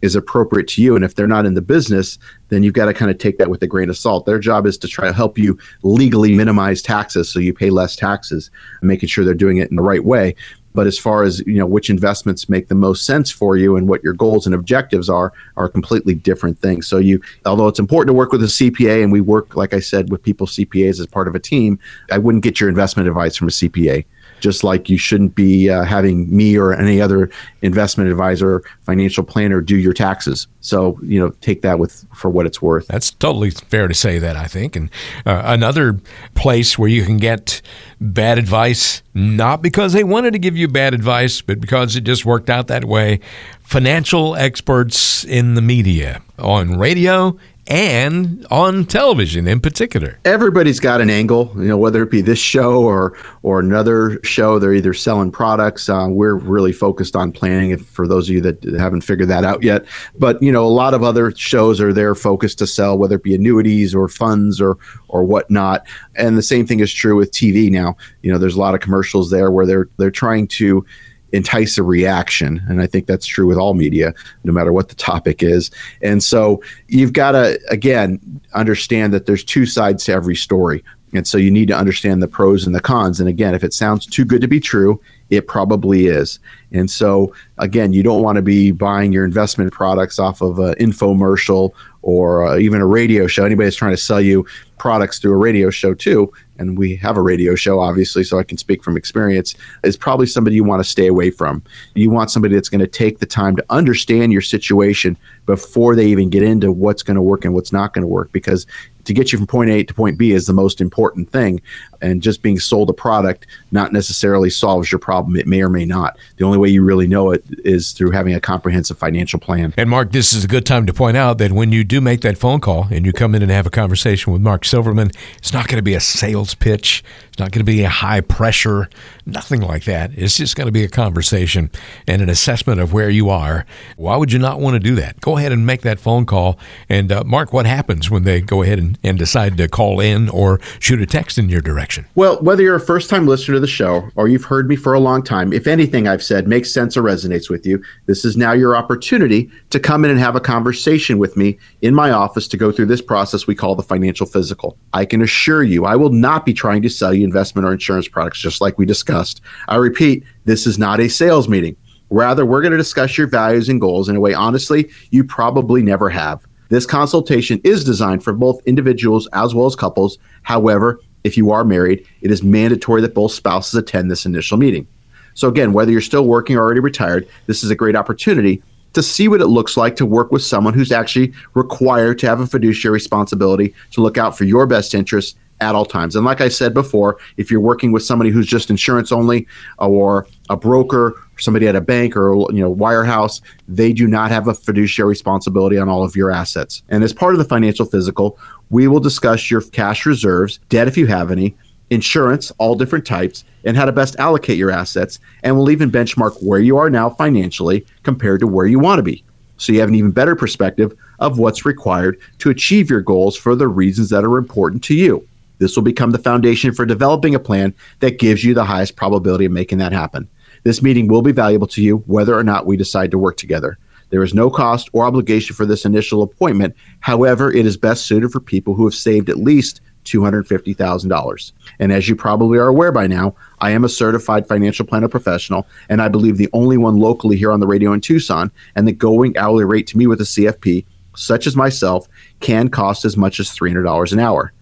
is appropriate to you. And if they're not in the business, then you've got to kind of take that with a grain of salt. Their job is to try to help you legally minimize taxes so you pay less taxes and making sure they're doing it in the right way. But as far as you know, which investments make the most sense for you and what your goals and objectives are, are completely different things. So you, although it's important to work with a CPA, and we work, like I said, with people CPAs as part of a team, I wouldn't get your investment advice from a CPA just like you shouldn't be uh, having me or any other investment advisor, financial planner do your taxes. So, you know, take that with for what it's worth. That's totally fair to say that, I think. And uh, another place where you can get bad advice, not because they wanted to give you bad advice, but because it just worked out that way. Financial experts in the media, on radio and on television in particular. Everybody's got an angle, you know, whether it be this show or or another show. They're either selling products. Uh, we're really focused on planning. For those of you that haven't figured that out yet, but you know, a lot of other shows are there focused to sell, whether it be annuities or funds or or whatnot. And the same thing is true with TV now. You know, there's a lot of commercials there where they're they're trying to entice a reaction. And I think that's true with all media, no matter what the topic is. And so you've got to, again, understand that there's two sides to every story. And so you need to understand the pros and the cons. And again, if it sounds too good to be true, it probably is. And so, again, you don't want to be buying your investment products off of an infomercial or uh, even a radio show. Anybody that's trying to sell you products through a radio show, too, and we have a radio show, obviously, so I can speak from experience, is probably somebody you want to stay away from. You want somebody that's going to take the time to understand your situation before they even get into what's going to work and what's not going to work because to get you from point A to point B is the most important thing. And just being sold a product not necessarily solves your problem. It may or may not. The only way you really know it is through having a comprehensive financial plan. And Mark, this is a good time to point out that when you do make that phone call and you come in and have a conversation with Mark Silverman, it's not going to be a sales pitch. It's not going to be a high pressure, nothing like that. It's just going to be a conversation and an assessment of where you are. Why would you not want to do that? Go ahead and make that phone call. And uh, Mark, what happens when they go ahead and and, decide to call in or shoot a text in your direction? Well, whether you're a first time listener to the show or you've heard me for a long time, if anything I've said makes sense or resonates with you, this is now your opportunity to come in and have a conversation with me in my office to go through this process we call the financial physical. I can assure you, I will not be trying to sell you investment or insurance products, just like we discussed. I repeat, this is not a sales meeting. Rather, we're going to discuss your values and goals in a way, honestly, you probably never have. This consultation is designed for both individuals as well as couples. However, if you are married, it is mandatory that both spouses attend this initial meeting. So, again, whether you're still working or already retired, this is a great opportunity to see what it looks like to work with someone who's actually required to have a fiduciary responsibility to look out for your best interests at all times. And like I said before, if you're working with somebody who's just insurance only uh, or a broker somebody at a bank or you know wirehouse, they do not have a fiduciary responsibility on all of your assets. And as part of the financial physical, we will discuss your cash reserves, debt if you have any, insurance, all different types, and how to best allocate your assets. And we'll even benchmark where you are now financially compared to where you want to be. So you have an even better perspective of what's required to achieve your goals for the reasons that are important to you. This will become the foundation for developing a plan that gives you the highest probability of making that happen. This meeting will be valuable to you whether or not we decide to work together. There is no cost or obligation for this initial appointment. However, it is best suited for people who have saved at least $250,000. And as you probably are aware by now, I am a certified financial planner professional, and I believe the only one locally here on the radio in Tucson. And the going hourly rate to me with a CFP, such as myself, can cost as much as $300 an hour.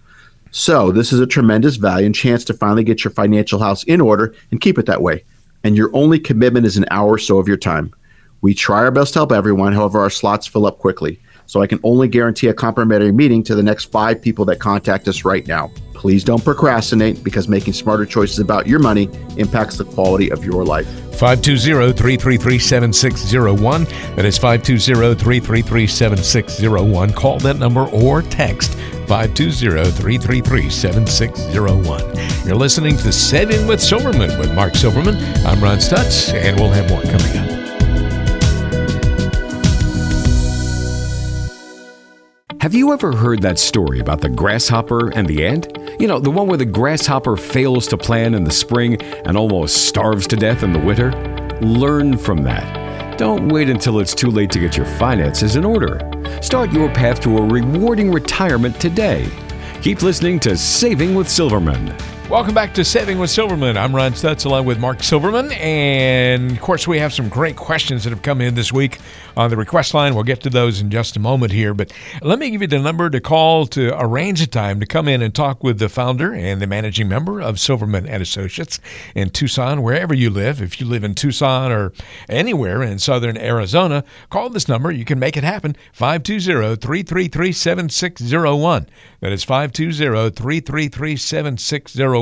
So, this is a tremendous value and chance to finally get your financial house in order and keep it that way. And your only commitment is an hour or so of your time. We try our best to help everyone, however, our slots fill up quickly. So, I can only guarantee a complimentary meeting to the next five people that contact us right now. Please don't procrastinate because making smarter choices about your money impacts the quality of your life. 520-333-7601. That is 520-333-7601. Call that number or text 520-333-7601. You're listening to Saving with Silverman with Mark Silverman. I'm Ron Stutz, and we'll have more coming up. Have you ever heard that story about the grasshopper and the ant? You know, the one where the grasshopper fails to plan in the spring and almost starves to death in the winter? Learn from that. Don't wait until it's too late to get your finances in order. Start your path to a rewarding retirement today. Keep listening to Saving with Silverman. Welcome back to Saving with Silverman. I'm Ron Stutz along with Mark Silverman. And of course, we have some great questions that have come in this week on the request line. We'll get to those in just a moment here. But let me give you the number to call to arrange a time to come in and talk with the founder and the managing member of Silverman and Associates in Tucson, wherever you live. If you live in Tucson or anywhere in southern Arizona, call this number. You can make it happen 520 333 7601. That is 520 333 7601.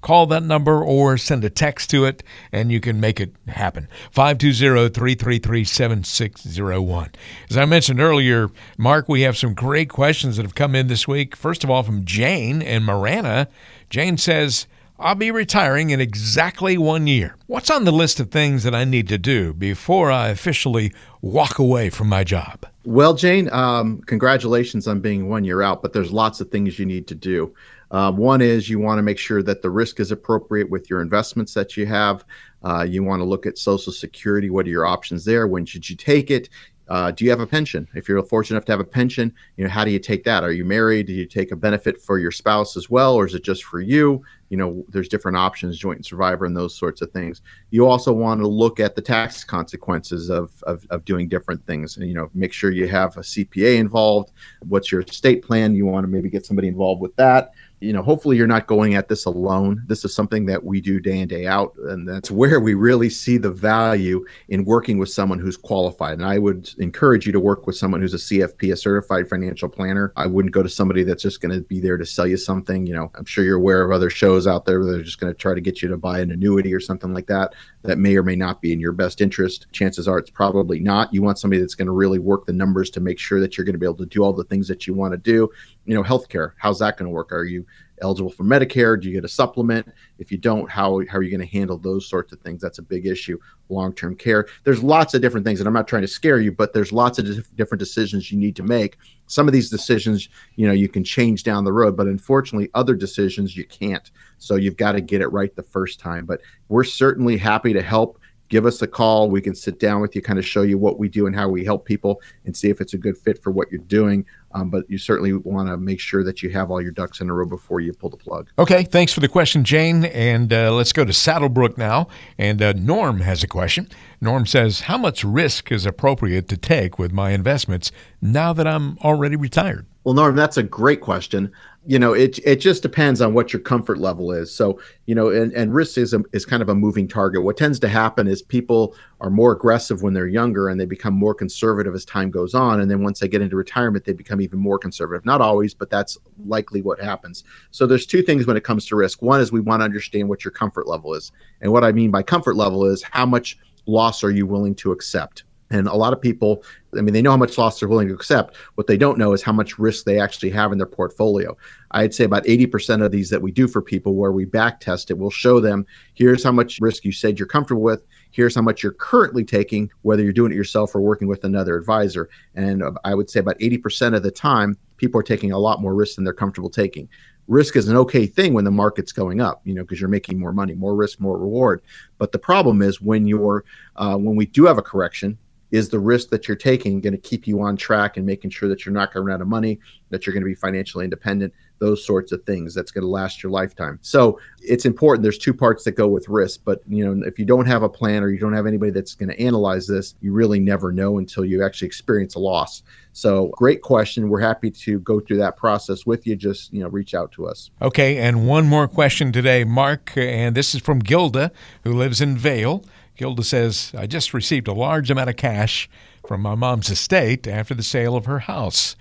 Call that number or send a text to it and you can make it happen. 520 333 7601. As I mentioned earlier, Mark, we have some great questions that have come in this week. First of all, from Jane and Marana. Jane says, I'll be retiring in exactly one year. What's on the list of things that I need to do before I officially walk away from my job? Well, Jane, um, congratulations on being one year out, but there's lots of things you need to do. Uh, one is you want to make sure that the risk is appropriate with your investments that you have. Uh, you want to look at Social Security. What are your options there? When should you take it? Uh, do you have a pension? If you're fortunate enough to have a pension, you know how do you take that? Are you married? Do you take a benefit for your spouse as well, or is it just for you? You know, there's different options, joint and survivor, and those sorts of things. You also want to look at the tax consequences of, of, of doing different things. And, you know, make sure you have a CPA involved. What's your estate plan? You want to maybe get somebody involved with that you know, hopefully you're not going at this alone. This is something that we do day in, day out. And that's where we really see the value in working with someone who's qualified. And I would encourage you to work with someone who's a CFP, a certified financial planner. I wouldn't go to somebody that's just going to be there to sell you something. You know, I'm sure you're aware of other shows out there that are just going to try to get you to buy an annuity or something like that that may or may not be in your best interest. Chances are it's probably not. You want somebody that's going to really work the numbers to make sure that you're going to be able to do all the things that you want to do you know, healthcare. How's that going to work? Are you eligible for Medicare? Do you get a supplement? If you don't, how, how are you going to handle those sorts of things? That's a big issue. Long term care. There's lots of different things, and I'm not trying to scare you, but there's lots of different decisions you need to make. Some of these decisions, you know, you can change down the road, but unfortunately, other decisions you can't. So you've got to get it right the first time. But we're certainly happy to help give us a call. We can sit down with you, kind of show you what we do and how we help people and see if it's a good fit for what you're doing. Um, but you certainly want to make sure that you have all your ducks in a row before you pull the plug. Okay, thanks for the question, Jane. And uh, let's go to Saddlebrook now. And uh, Norm has a question. Norm says, How much risk is appropriate to take with my investments now that I'm already retired? Well, Norm, that's a great question you know it it just depends on what your comfort level is. So you know and, and risk is a, is kind of a moving target. What tends to happen is people are more aggressive when they're younger and they become more conservative as time goes on. And then once they get into retirement they become even more conservative. Not always but that's likely what happens. So there's two things when it comes to risk. One is we want to understand what your comfort level is. And what i mean by comfort level is how much loss are you willing to accept and a lot of people, I mean, they know how much loss they're willing to accept. What they don't know is how much risk they actually have in their portfolio. I'd say about 80% of these that we do for people where we back test it, we'll show them here's how much risk you said you're comfortable with. Here's how much you're currently taking, whether you're doing it yourself or working with another advisor. And I would say about 80% of the time, people are taking a lot more risk than they're comfortable taking risk is an okay thing when the market's going up you know because you're making more money more risk more reward but the problem is when you're uh, when we do have a correction is the risk that you're taking going to keep you on track and making sure that you're not going to run out of money, that you're going to be financially independent, those sorts of things that's going to last your lifetime. So it's important. There's two parts that go with risk, but you know, if you don't have a plan or you don't have anybody that's going to analyze this, you really never know until you actually experience a loss. So great question. We're happy to go through that process with you. Just, you know, reach out to us. Okay. And one more question today, Mark, and this is from Gilda, who lives in Vail. Gilda says, I just received a large amount of cash from my mom's estate after the sale of her house.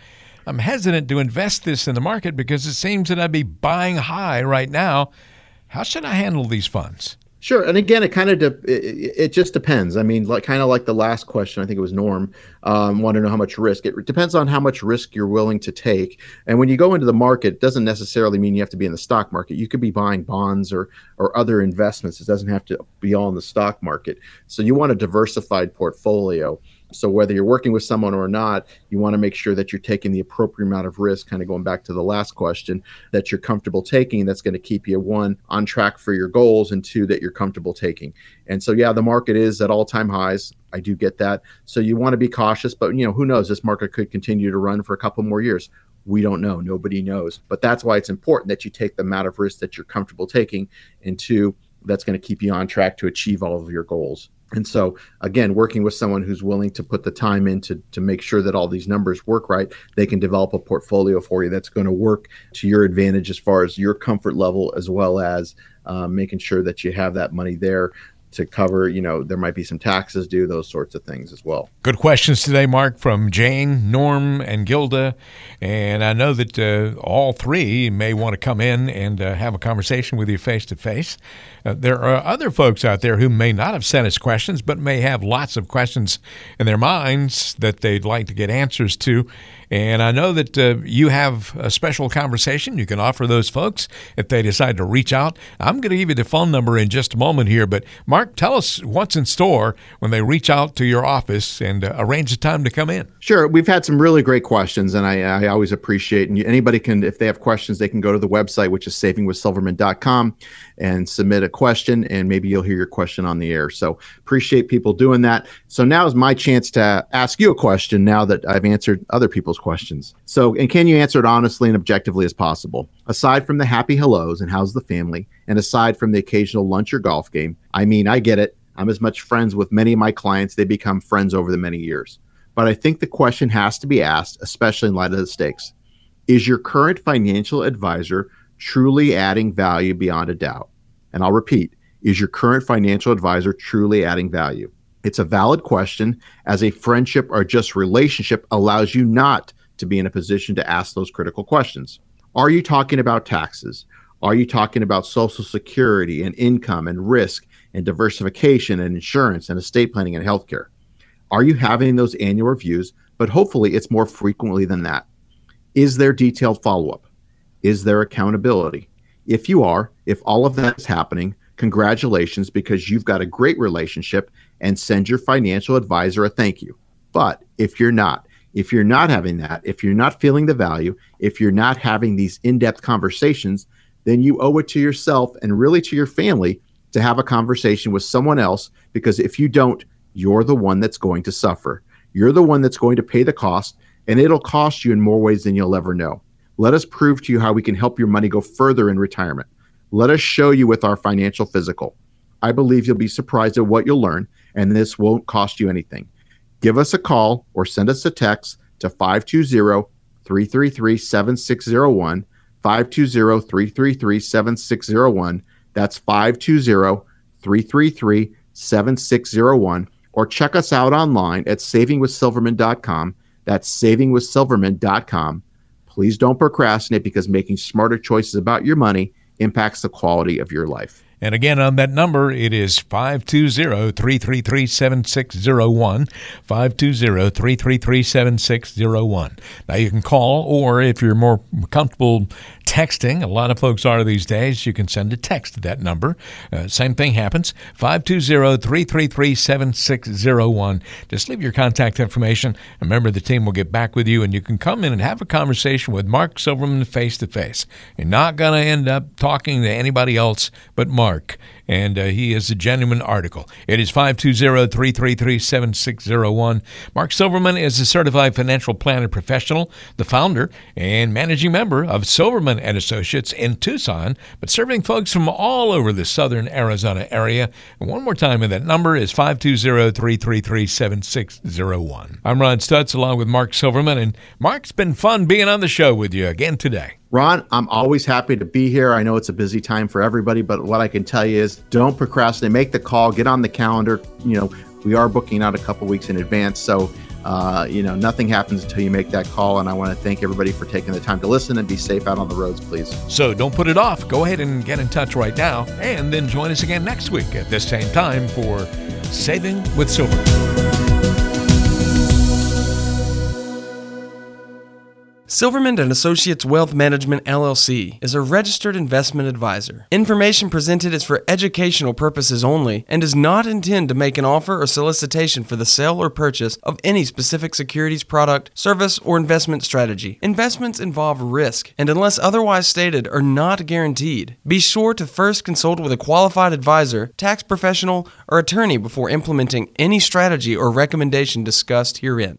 I'm hesitant to invest this in the market because it seems that I'd be buying high right now. How should I handle these funds? Sure, and again, it kind of de- it, it, just depends. I mean, like kind of like the last question, I think it was Norm um, want to know how much risk. It depends on how much risk you're willing to take. And when you go into the market, it doesn't necessarily mean you have to be in the stock market. You could be buying bonds or or other investments. It doesn't have to be all in the stock market. So you want a diversified portfolio. So whether you're working with someone or not, you want to make sure that you're taking the appropriate amount of risk, kind of going back to the last question, that you're comfortable taking that's going to keep you one on track for your goals and two that you're comfortable taking. And so yeah, the market is at all-time highs. I do get that. So you want to be cautious, but you know, who knows, this market could continue to run for a couple more years. We don't know. Nobody knows. But that's why it's important that you take the amount of risk that you're comfortable taking and two that's going to keep you on track to achieve all of your goals. And so, again, working with someone who's willing to put the time in to, to make sure that all these numbers work right, they can develop a portfolio for you that's going to work to your advantage as far as your comfort level, as well as um, making sure that you have that money there to cover, you know, there might be some taxes due, those sorts of things as well. Good questions today, Mark, from Jane, Norm, and Gilda. And I know that uh, all three may want to come in and uh, have a conversation with you face to face. There are other folks out there who may not have sent us questions, but may have lots of questions in their minds that they'd like to get answers to. And I know that uh, you have a special conversation you can offer those folks if they decide to reach out. I'm going to give you the phone number in just a moment here, but Mark, tell us what's in store when they reach out to your office and uh, arrange a time to come in. Sure. We've had some really great questions, and I, I always appreciate. And anybody can, if they have questions, they can go to the website, which is savingwithsilverman.com, and submit a question, and maybe you'll hear your question on the air. So appreciate people doing that. So now is my chance to ask you a question. Now that I've answered other people's questions. So, and can you answer it honestly and objectively as possible? Aside from the happy hellos and how's the family, and aside from the occasional lunch or golf game, I mean, I get it. I'm as much friends with many of my clients, they become friends over the many years. But I think the question has to be asked, especially in light of the stakes Is your current financial advisor truly adding value beyond a doubt? And I'll repeat Is your current financial advisor truly adding value? It's a valid question, as a friendship or just relationship allows you not to be in a position to ask those critical questions. Are you talking about taxes? Are you talking about social security and income and risk and diversification and insurance and estate planning and healthcare? Are you having those annual reviews? But hopefully, it's more frequently than that. Is there detailed follow up? Is there accountability? If you are, if all of that is happening, congratulations because you've got a great relationship and send your financial advisor a thank you. But if you're not, if you're not having that, if you're not feeling the value, if you're not having these in depth conversations, then you owe it to yourself and really to your family to have a conversation with someone else because if you don't, you're the one that's going to suffer. You're the one that's going to pay the cost, and it'll cost you in more ways than you'll ever know. Let us prove to you how we can help your money go further in retirement. Let us show you with our financial physical. I believe you'll be surprised at what you'll learn, and this won't cost you anything. Give us a call or send us a text to 520 333 7601. 520 333 7601. That's 520 333 7601. Or check us out online at savingwithsilverman.com. That's savingwithsilverman.com. Please don't procrastinate because making smarter choices about your money impacts the quality of your life. And again, on that number, it is 520 333 7601. 520 333 7601. Now, you can call, or if you're more comfortable texting, a lot of folks are these days, you can send a text to that number. Uh, same thing happens 520 333 7601. Just leave your contact information. Remember, the team will get back with you, and you can come in and have a conversation with Mark Silverman face to face. You're not going to end up talking to anybody else but Mark. Mark, and uh, he is a genuine article. It is 520 333 7601. Mark Silverman is a certified financial planner professional, the founder and managing member of Silverman and Associates in Tucson, but serving folks from all over the southern Arizona area. And one more time, and that number is 520 333 7601. I'm Ron Stutz along with Mark Silverman, and Mark's been fun being on the show with you again today. Ron, I'm always happy to be here. I know it's a busy time for everybody, but what I can tell you is don't procrastinate. Make the call, get on the calendar. You know, we are booking out a couple weeks in advance. So, uh, you know, nothing happens until you make that call. And I want to thank everybody for taking the time to listen and be safe out on the roads, please. So don't put it off. Go ahead and get in touch right now and then join us again next week at this same time for Saving with Silver. Silverman and Associates Wealth Management LLC is a registered investment advisor. Information presented is for educational purposes only and does not intend to make an offer or solicitation for the sale or purchase of any specific securities product, service, or investment strategy. Investments involve risk and unless otherwise stated are not guaranteed. Be sure to first consult with a qualified advisor, tax professional, or attorney before implementing any strategy or recommendation discussed herein.